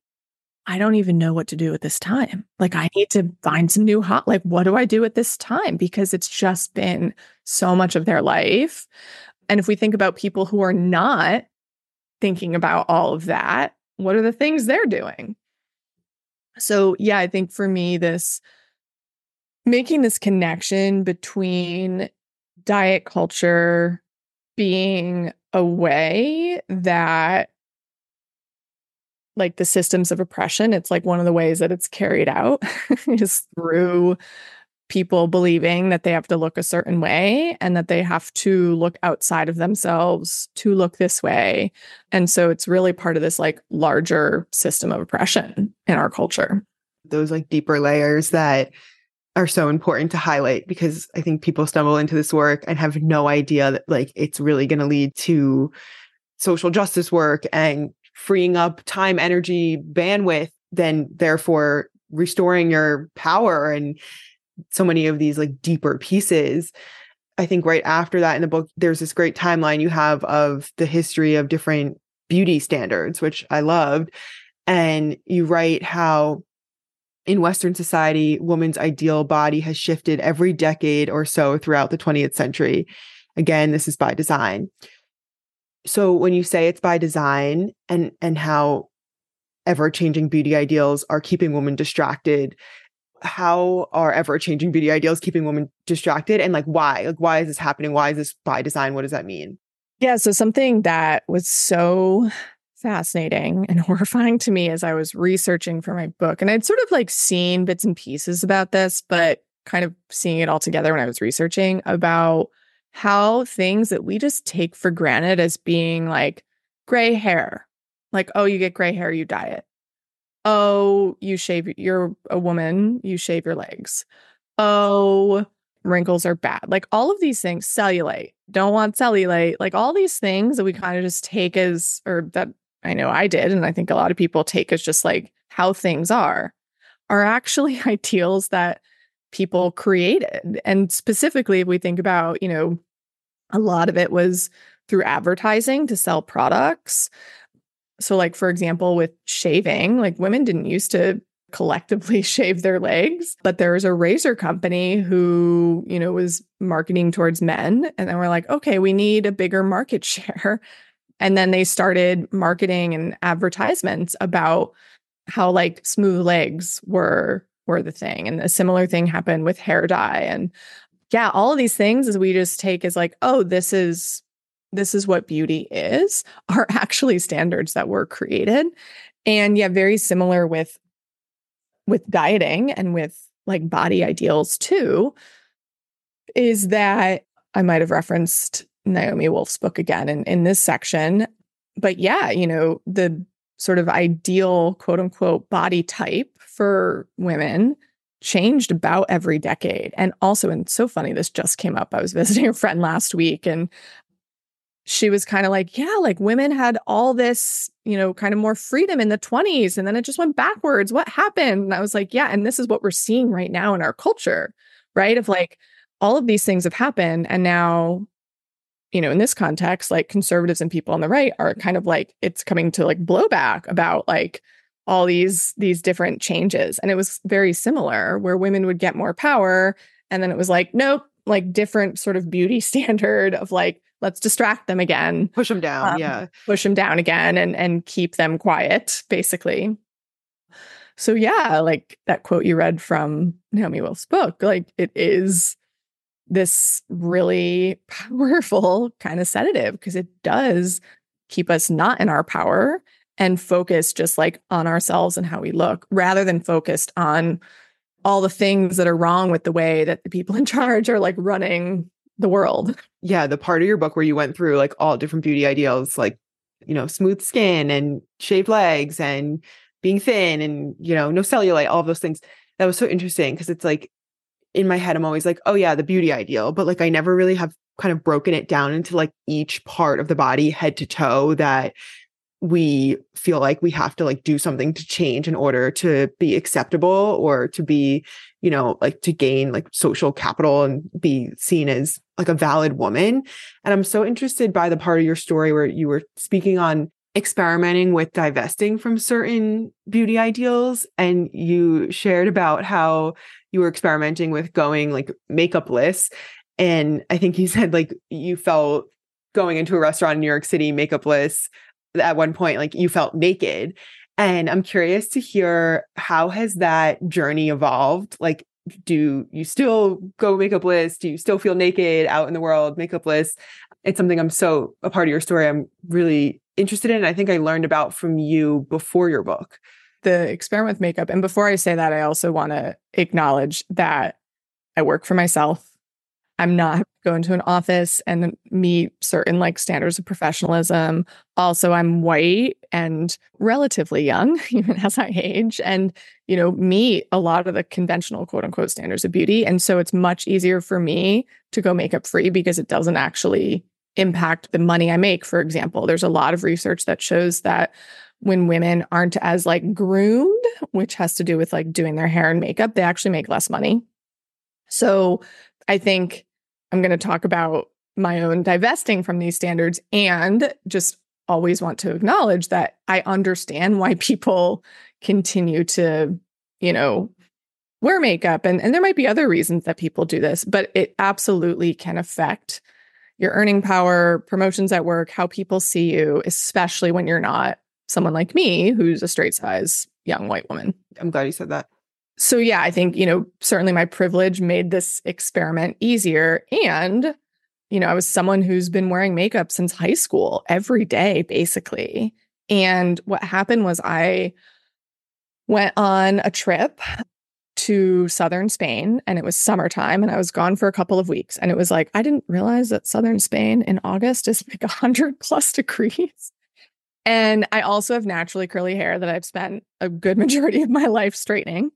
i don't even know what to do at this time. Like i need to find some new hot like what do i do at this time? Because it's just been so much of their life. And if we think about people who are not thinking about all of that what are the things they're doing? So, yeah, I think for me, this making this connection between diet culture being a way that like the systems of oppression it's like one of the ways that it's carried out *laughs* is through people believing that they have to look a certain way and that they have to look outside of themselves to look this way. And so it's really part of this like larger system of oppression in our culture. Those like deeper layers that are so important to highlight because I think people stumble into this work and have no idea that like it's really going to lead to social justice work and freeing up time, energy, bandwidth, then therefore restoring your power and so many of these like deeper pieces. I think right after that in the book, there's this great timeline you have of the history of different beauty standards, which I loved. And you write how in Western society, woman's ideal body has shifted every decade or so throughout the 20th century. Again, this is by design. So when you say it's by design and and how ever changing beauty ideals are keeping women distracted how are ever changing beauty ideals keeping women distracted? And like why? Like why is this happening? Why is this by design? What does that mean? Yeah so something that was so fascinating and *laughs* horrifying to me as i was researching for my book and i'd sort of like seen bits and pieces about this but kind of seeing it all together when i was researching about how things that we just take for granted as being like gray hair like oh you get gray hair you dye it. Oh, you shave, you're a woman, you shave your legs. Oh, wrinkles are bad. Like all of these things, cellulite, don't want cellulite, like all these things that we kind of just take as, or that I know I did, and I think a lot of people take as just like how things are, are actually *laughs* ideals that people created. And specifically, if we think about, you know, a lot of it was through advertising to sell products. So, like, for example, with shaving, like women didn't used to collectively *laughs* shave their legs. But there was a razor company who, you know, was marketing towards men. And then we're like, okay, we need a bigger market *laughs* share. And then they started marketing and advertisements about how like smooth legs were were the thing. And a similar thing happened with hair dye. And yeah, all of these things as we just take as like, oh, this is this is what beauty is, *laughs* are actually standards that were created. And yeah, very similar with with dieting and with like body ideals too, is that I might have referenced Naomi Wolf's book again in, in this section. But yeah, you know, the sort of ideal quote unquote body type for women changed about every decade. And also, and so funny, this just came up. I was *laughs* visiting a friend last week and she was kind of like, yeah, like women had all this, you know, kind of more freedom in the 20s and then it just went backwards. What happened? And I was like, yeah, and this is what we're seeing right now in our culture, right? Of like all of these things have happened and now you know, in this context, like conservatives and people on the right are kind of like it's coming to like blowback about like all these these different changes. And it was very similar where women would get more power and then it was like, nope, like different sort of beauty *laughs* standard of like let's distract them again. Push them down, um, yeah. Push them down again and and keep them quiet basically. So yeah, like that quote you read from Naomi Wolf's book, like it is this really *laughs* powerful kind of sedative because it does keep us not in our power and focus just like on ourselves and how we look rather than focused on all the things that are wrong with the way that the people *laughs* in charge are like running the world. Yeah, the part of your book where you went through like all different beauty ideals like you know, smooth skin and shaved legs and being thin and you know, no cellulite, all of those things. That was so interesting because it's like in my head, I'm always like, oh yeah, the beauty ideal. But like I never really have kind of broken it down into like each part of the body, head to toe, that we feel like we have to like do something to change in order to be acceptable or to be, you know, like to gain like social capital and be seen as like a valid woman. And I'm so interested by the part of your story where you were speaking on experimenting with divesting from certain beauty ideals and you shared about how you were experimenting with going like makeupless. And I think you said like you felt going into a restaurant in New York City makeupless at one point, like you felt naked. And I'm curious to hear how has that journey evolved? Like, do you still go makeupless? Do you still feel naked out in the world makeupless? It's something I'm so a part of your story I'm really interested in. I think I learned about from you before your book the experiment with makeup. And before I say that, I also want to acknowledge that I work for myself. I'm not going to an office and meet certain like standards of professionalism. Also, I'm white and relatively young, *laughs* even as I age, and you know, meet a lot of the conventional quote unquote standards of beauty. And so it's much easier for me to go makeup free because it doesn't actually impact the money I make. For example, there's a lot of research that shows that when women aren't as like groomed, which has to do with like doing their hair and makeup, they actually make less money. So I think I'm going to talk about my own divesting from these standards and just always want to acknowledge that I understand why *laughs* people continue to, you know, wear makeup and and there might be other reasons that people do this, but it absolutely can affect your earning power, promotions at work, how people see you, especially when you're not someone like me who's a straight size young white woman. I'm glad you said that. So, yeah, I think, you know, certainly my privilege made this experiment easier. And, you know, I was someone who's been wearing makeup since high school every day, basically. And what happened was I went on a trip to southern Spain and it was summertime and I was gone for a couple of weeks. And it was like, I didn't realize that southern Spain in August is like *laughs* 100 plus degrees. And I also have naturally curly hair that I've spent a good majority of my life straightening.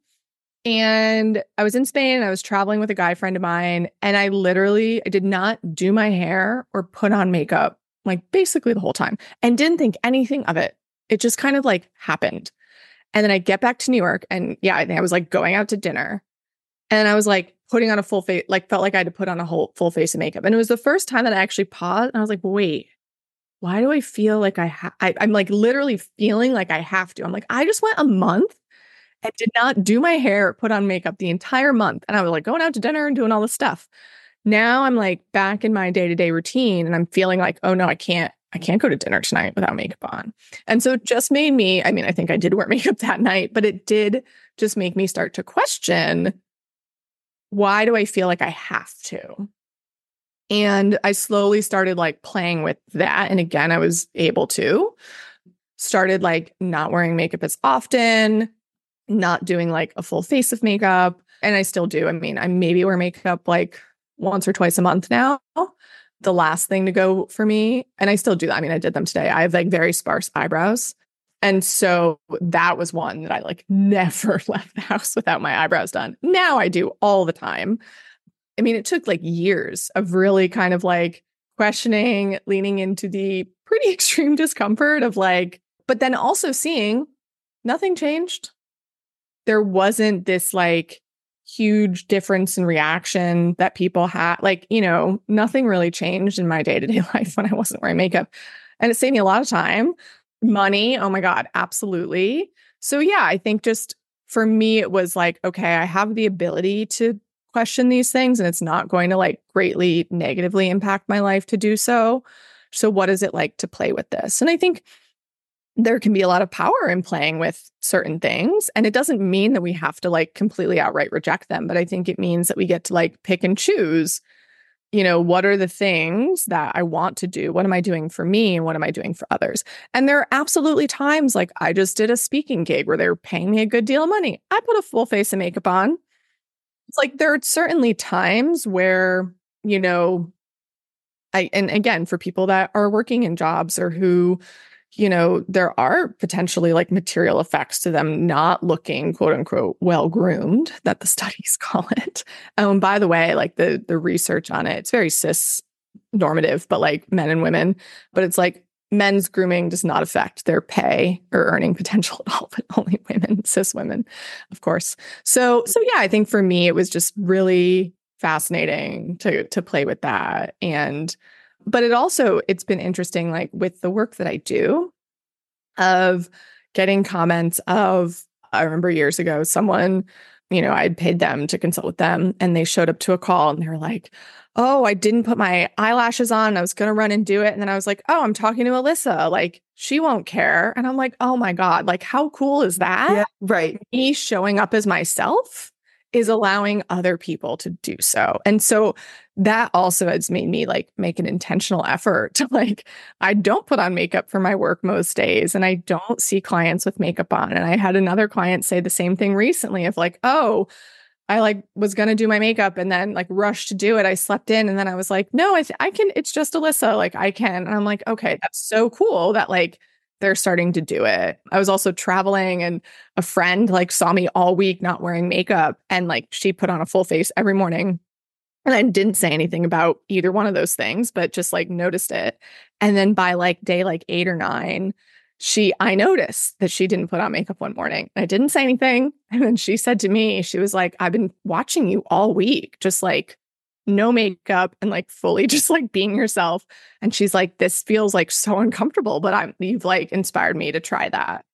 And I was in Spain, I was traveling with a guy friend of mine, and I literally I did not do my hair or put on makeup like basically the whole time and didn't think anything of it. It just kind of like happened. And then I get back to New York and yeah, I I was like going out to dinner. And I was like putting on a full face, like felt like I had to put on a whole full face of makeup. And it was the first time that I actually paused and I was like, wait, why do I feel like I, ha- I I'm like literally feeling like I have to. I'm like, I just went a month and did not do my hair, put on makeup the entire month. And I was like going out to dinner and doing all this stuff. Now I'm like back in my day to day routine and I'm feeling like, oh no, I can't, I can't go to dinner tonight without makeup on. And so it just made me, I mean, I think I did wear *laughs* makeup that night, but it did just make me start to question why do I feel like I have to? And I slowly started like playing with that. And again, I was able to started like not wearing makeup as often, not doing like a full face of makeup. And I still do. I mean, I maybe wear makeup like once or twice a month now. The last thing to go for me, and I still do that. I mean, I did them today. I have like very sparse eyebrows. And so that was one that I like *laughs* never *laughs* left the house without my eyebrows done. Now I do all the time. I mean, it took like years of really kind of like questioning, leaning into the pretty *laughs* extreme discomfort of like, but then also seeing nothing changed. There wasn't this like huge difference in reaction that people had. Like, you know, nothing really changed in my day to day life when I wasn't wearing makeup. And it saved me a lot of time, money. Oh my God, absolutely. So, yeah, I think just for me, it was like, okay, I have the ability to question these things and it's not going to like greatly negatively impact my life to do so. So, what is it like to play with this? And I think there can be a lot of power in playing with certain things. And it doesn't mean that we have to like completely outright reject them, but I think it means that we get to like pick and choose, you know, what are the things that I want to do? What am I doing for me? And what am I doing for others? And there are absolutely times like I just did a speaking gig where they were paying me a good deal of money. I put a full face of makeup on. It's like there are certainly times where, you know, I, and again, for people that are working in jobs or who, you know, there are potentially like material effects to them not looking quote unquote well groomed that the *laughs* studies call it. and by the way, like the the research on it, it's very cis normative, but like men and women. But it's like men's grooming does not affect their pay or earning potential at all, but *laughs* only women, cis women, of course. So so yeah, I think for me it was just really fascinating to to play with that. And but it also it's been interesting like with the work that I do of getting comments of I remember years ago someone you know I'd paid them to consult with them and they showed up to a call and they were like oh I didn't put my eyelashes on. I was going to run and do it. And then I was like oh I'm talking to Alissa. Like she won't care. And I'm like oh my god. Like how cool is that? Yeah, right. Me showing up as myself is allowing other people to do so. And so that also has made me like make an intentional effort to like, I don't put on makeup for my work most days and I don't see clients with makeup on. And I had another client say the same thing recently of like, oh, I like was going to do my makeup and then like rushed to do it. I slept in and then I was like, no, I, th- I can, it's just Alissa. Like I can. And I'm like, okay, that's so cool that like, they're starting to do it. I was also traveling and a friend like saw me all week not wearing makeup and like she put on a full face every morning. And I didn't say anything about either one of those things, but just like noticed it. And then by like day like 8 or 9, she I noticed that she didn't put on makeup one morning. I didn't say anything. *laughs* And then she said to me, she was like, "I've been watching you all week, just like no makeup and like fully *laughs* just like being yourself. And she's like, this feels like so uncomfortable, but I'm, you've like inspired me to try that.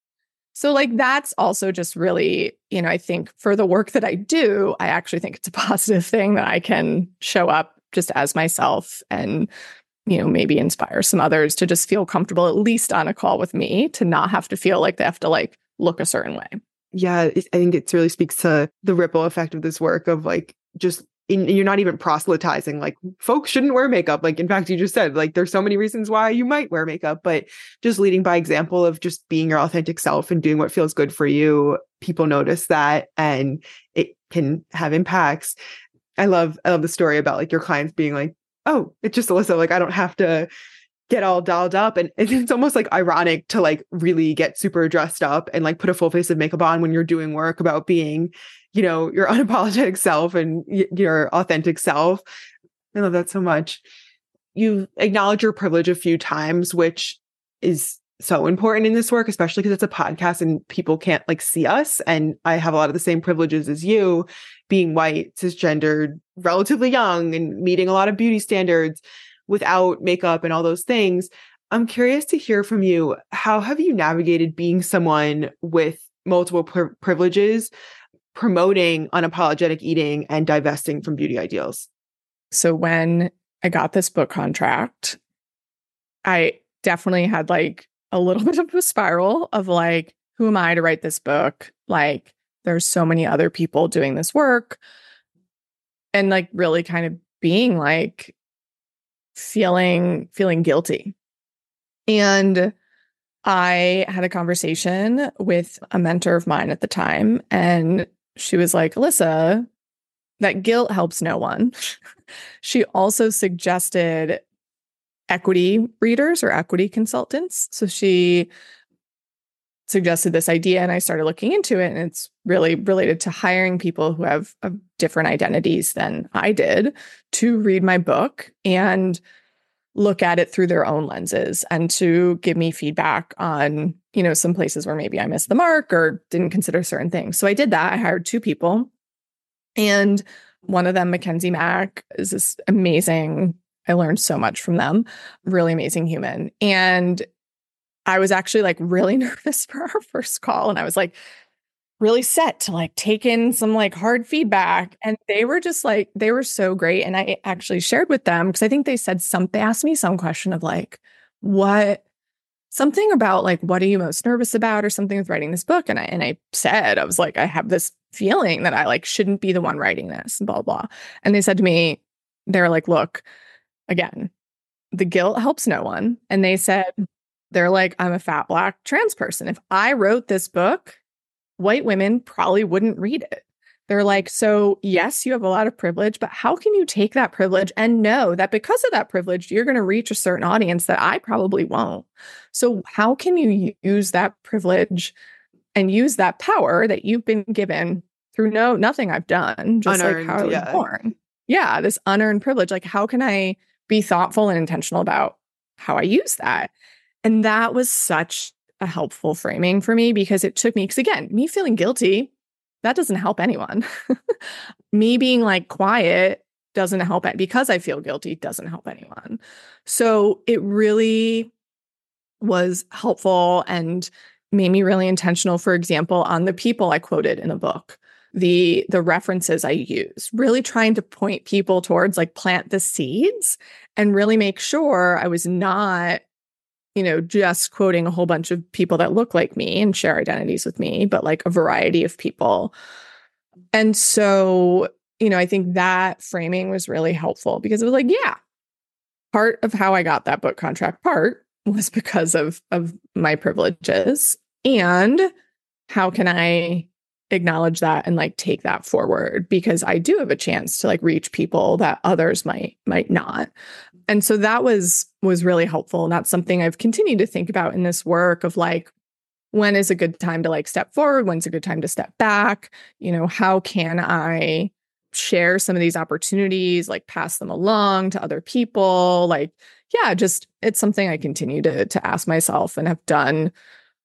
So, like, that's also just really, you know, I think for the work that I do, I actually think it's a *laughs* positive thing that I can show up just as myself and, you know, maybe inspire some others to just feel comfortable, at least on a call with me, to not have to feel like they have to like look a certain way. Yeah, I think it really speaks to the ripple effect of this work of like just you're not even proselytizing like folks shouldn't wear makeup like in fact you just said like there's so many reasons why you might wear makeup but just leading by example of just being your authentic self and doing what feels good for you people notice that and it can have impacts. I love i love the story about like your clients being like oh it's just alissa like i don't have to get all dolled up and it's almost like ironic to like really get super dressed up and like put a full face of makeup on when you're doing work about being you know, your *laughs* unapologetic self and y- your authentic self. I love that so much. You acknowledge your privilege a few times, which is so important in this work, especially because it's a podcast and people can't like see us. And I have a lot of the same privileges as you, being white, cisgendered, relatively young, and meeting a lot of beauty standards without makeup and all those things. I'm curious to hear from you. How have you navigated being someone with multiple pri- privileges promoting unapologetic eating and divesting from beauty ideals? So when I got this book contract, I definitely had like a little *laughs* bit of a spiral of like, who am I to write this book? Like, there's so many other people doing this work. And like, really kind of being like, feeling feeling guilty and i had a conversation with a mentor of mine at the time and she was like alissa that guilt helps no one *laughs* she also suggested equity readers or equity consultants so she suggested this idea and I started looking into it. And it's really related to hiring people who have different identities than I did to read my book and look at it through their own lenses and to give me feedback on, you know, some places where maybe I missed the mark or didn't consider certain things. So I did that. I hired two people. And one of them, Mackenzie Mack, is this amazing. I learned so much from them, really amazing human. And I was actually like really *laughs* nervous for our first call. And I was like really set to like take in some like hard feedback. And they were just like, they were so great. And I actually shared with them because I think they said some, they asked me some question of like, what, something about like, what are you most nervous about or something with writing this book? And I, and I said, I was like, I have this feeling that I like shouldn't be the one writing this, blah, blah. And they said to me, they're like, look, again, the guilt helps no one. And they said, they're like, I'm a fat black trans person. If I wrote this book, white women probably wouldn't read it. They're like, so yes, you have a lot of privilege, but how can you take that privilege and know that because of that privilege, you're going to reach a certain audience that I probably won't? So, how can you use that privilege and use that power that you've been given through no nothing I've done, just Unearned, like how I was yeah. born? Yeah, this unearned privilege. Like, how can I be thoughtful and intentional about how I use that? And that was such a helpful framing for me because it took me, because again, me feeling guilty, that doesn't help anyone. *laughs* me being like quiet doesn't help it because I feel guilty doesn't help anyone. So it really was helpful and made me really intentional for example on the people I quoted in the book the the references I use, really trying to point people towards like plant the seeds and really make sure I was not you know, just quoting a whole bunch of people that look like me and share identities with me, but like a variety of people. And so, you know, I think that framing was really helpful because it was like, yeah, part of how I got that book contract part was *laughs* because of of my privileges. And how can I acknowledge that and like take that forward because I do have a chance to like reach people that others might might not. And so that was was really helpful. And that's something i've continued to think about in this work of like when is a good time to like step forward? When's a good time to step back? You know how can i share some of these opportunities like pass them along to other people? Like yeah just it's something i continue to to ask myself and have done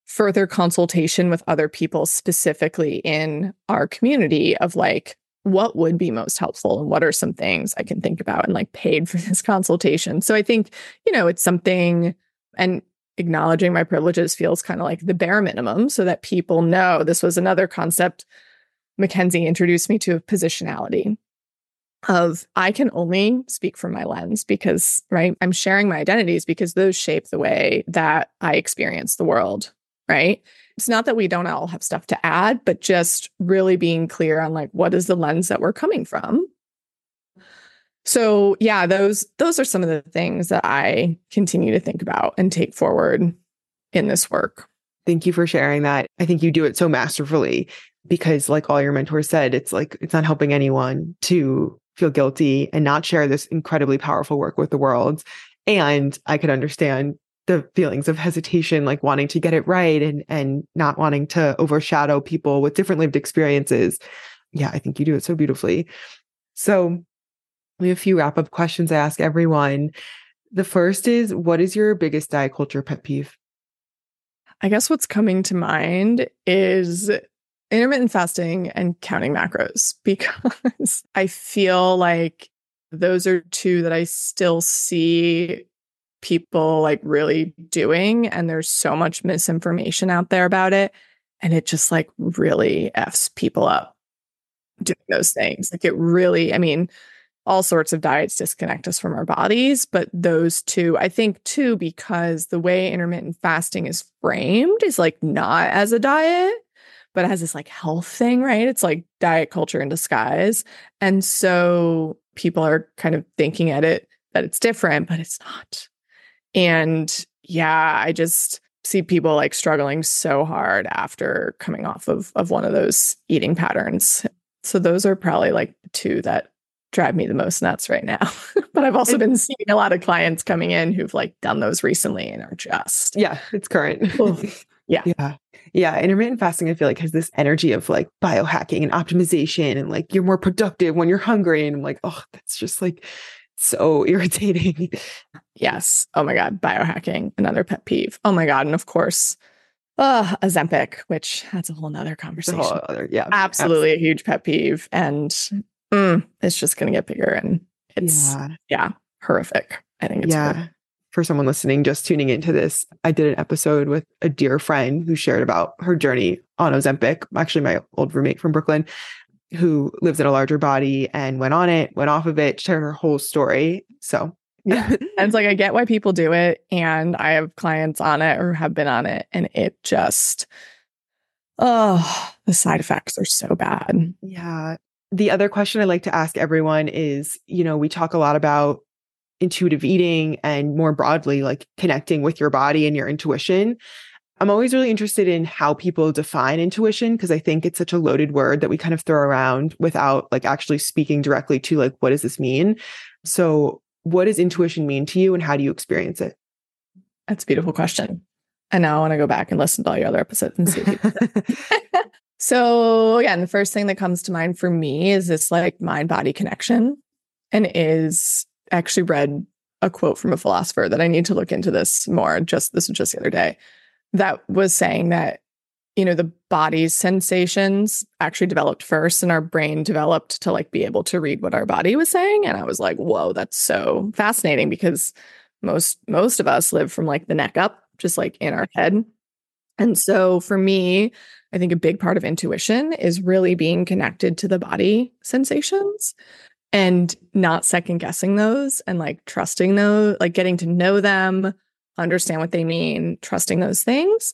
further consultation with other people specifically in our community of like what would be most helpful and what are some things I can think about and like paid for this consultation. So I think, you know, it's something and acknowledging my privileges feels kind of like the bare minimum so that people know this was another concept Mackenzie introduced me to of positionality of I can only speak from my lens because right I'm sharing my identities because those shape the way that I experience the world, right? it's not that we don't all have stuff to add, but just really being clear on like what is the lens that we're coming from. So yeah, those those are some of the things that I continue to think about and take forward in this work. Thank you for sharing that. I think you do it so masterfully because like all your mentors said, it's like it's not helping anyone to feel guilty and not share this incredibly powerful work with the world. And I could understand the feelings of hesitation, like wanting to get it right and and not wanting to overshadow people with different lived experiences. Yeah, I think you do it so beautifully. So we have a few wrap up questions I ask everyone. The first is what is your biggest diet culture pet peeve? I guess what's coming to mind is intermittent fasting and counting macros *laughs* because I feel like those are two that I still see people like really doing and there's so much misinformation out there about it And it just like really F's people up doing those things. Like it really, I mean, all sorts of diets disconnect us from our bodies, but those two, I think too, because the way intermittent fasting is framed is like not as a diet, but has this like health thing, right? It's like diet culture in disguise. And so people are kind of thinking at it that it's different, but it's not. And yeah, I just see people like struggling so hard after coming off of of one of those eating patterns. So those are probably like the two that drive me the most nuts right now. *laughs* but I've also been seeing a lot of clients coming in who've like done those recently and are just Yeah, it's current. *laughs* yeah. Yeah. Yeah. Intermittent fasting, I feel like has this energy of like biohacking and optimization and like you're more productive when you're hungry. And I'm like, oh, that's just like so *laughs* irritating. Yes. Oh my God. Biohacking, another pet peeve. Oh my God. And of course, uh, Ozempic, which that's a whole nother conversation. Whole other, yeah. Absolutely, absolutely, a huge pet peeve. And mm, it's just going to get bigger. And it's, yeah. yeah, horrific. I think it's yeah. For someone listening, just tuning into this, I did an episode with a dear friend who shared about her journey on Ozempic. Actually, my old roommate from Brooklyn who lives in a larger body and went on it, went off of it, shared her whole story. So yeah. *laughs* and it's like I get why people do it. And I have clients on it or have been on it. And it just oh, the side effects are so bad. Yeah. The other question I like to ask everyone is, you know, we talk a lot about intuitive eating and more broadly, like connecting with your body and your intuition. I'm always really interested in how people define intuition because I think it's such a loaded word that we kind of throw around without like actually speaking directly to like what does this mean? So, what does intuition mean to you and how do you experience it? That's a beautiful question. And now I want to go back and listen to all your other episodes and see. *laughs* *laughs* so, again, the first thing that comes to mind for me is this like mind body connection and is actually read a quote from a philosopher that I need to look into this more. Just this was just the other day that was saying that you know the body's sensations actually developed first and our brain developed to like be able to read what our body was saying. And i was like whoa that's so fascinating because most most of us live from like the neck up just like in our head. And so for me i think a big part of intuition is really being connected to the body sensations and not second guessing those and like trusting those like getting to know them understand what they mean, trusting those things,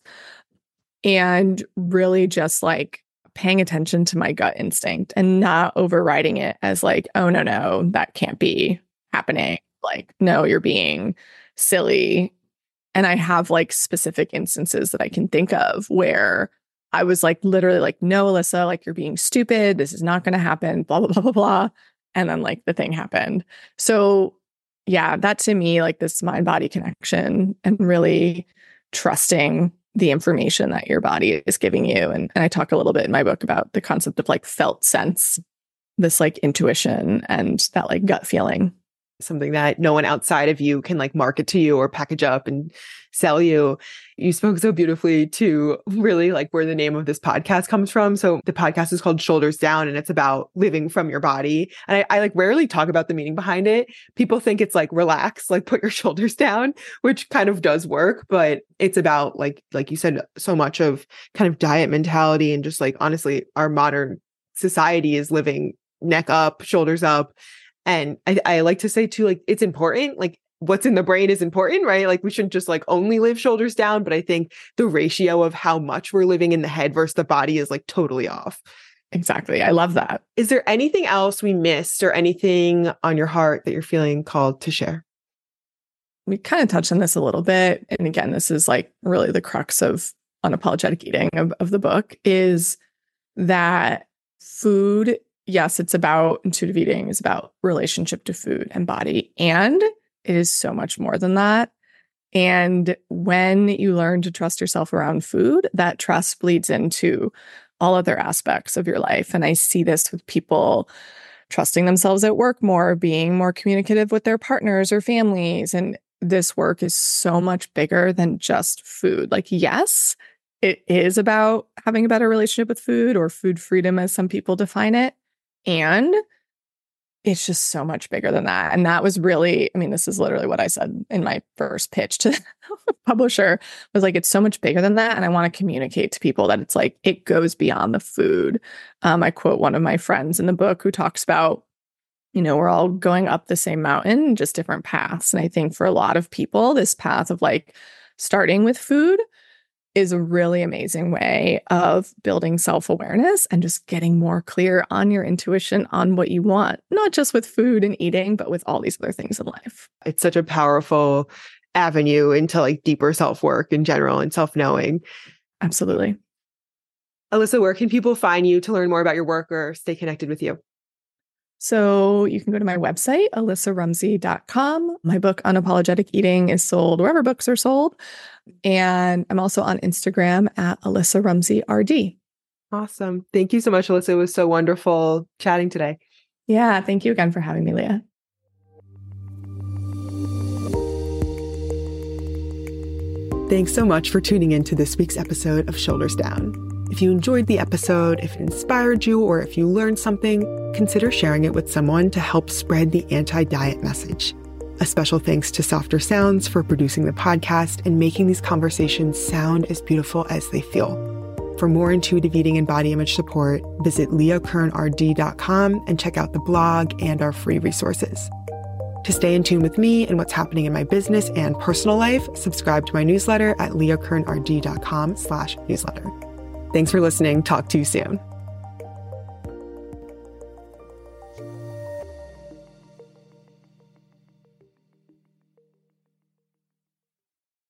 and really just like paying attention to my gut instinct and not overriding it as like, oh, no, no, that can't be happening. Like, no, you're being silly. And I have like specific instances that I can think of where I was like, literally, like, no, Alissa, like, you're being stupid. This is not going to happen, blah, blah, blah, blah, blah. And then like the thing happened. So yeah, that to me, like this mind body connection and really trusting the information that your body is giving you. And, and I talk a little bit in my book about the concept of like felt sense, this like intuition and that like gut feeling something that no one outside of you can like market to you or package up and sell you. You spoke so beautifully to really like where the name of this podcast comes from. So the podcast is called Shoulders Down and it's about living from your body. And I, I like rarely talk about the meaning behind it. People think it's like relax, like put your *laughs* shoulders down, which kind of does work, but it's about like, like you said, so much of kind of diet mentality and just like honestly, our modern society is living neck up, shoulders up and I, I like to say too, like it's important. Like what's in the brain is important, right? Like we shouldn't just like only live shoulders down, but I think the ratio of how much we're living in the head versus the body is like totally off. Exactly. I love that. Is there anything else we missed or anything on your heart that you're feeling called to share? We kind of touched on this a little bit. And again, this is like really the crux of unapologetic eating of, of the book is that food yes, it's about intuitive eating, is about relationship to food and body. And it is so much more than that. And when you learn to trust yourself around food, that trust bleeds into all other aspects of your life. And I see this with people trusting themselves at work more, being more communicative with their partners or families. And this work is so much bigger than just food. Like, yes, it is about having a better relationship with food or food freedom, as some people define it. And it's just so much bigger than that. And that was really, I mean, this is literally what I said in my first pitch to the *laughs* publisher was like, it's so much bigger than that. And I want to communicate to people that it's like, it goes beyond the food. Um, I quote one of my friends in the book who talks about, you know, we're all going up the same mountain, just different paths. And I think for a lot of people, this path of like starting with food is a really amazing way of building self awareness and just getting more clear on your intuition on what you want, not just with food and eating, but with all these other things in life. It's such a powerful avenue into like deeper self work in general and self knowing. Absolutely. Alissa, where can people find you to learn more about your work or stay connected with you? So you can go to my website, alissarumsey.com. My book, Unapologetic Eating, is sold wherever books are sold. And I'm also on Instagram at Alissa Rumsey RD. Awesome. Thank you so much, Alissa. It was so wonderful chatting today. Yeah. Thank you again for having me, Leah. Thanks so much for tuning in to this week's episode of Shoulders Down. If you enjoyed the episode, if it inspired you, or if you learned something, consider sharing it with someone to help spread the anti diet message. A special thanks to Softer Sounds for producing the podcast and making these conversations sound as beautiful as they feel. For more intuitive eating and body image support, visit leahkernrd.com and check out the blog and our free resources. To stay in tune with me and what's happening in my business and personal life, subscribe to my newsletter at leahkernrd.com slash newsletter. Thanks for listening. Talk to you soon.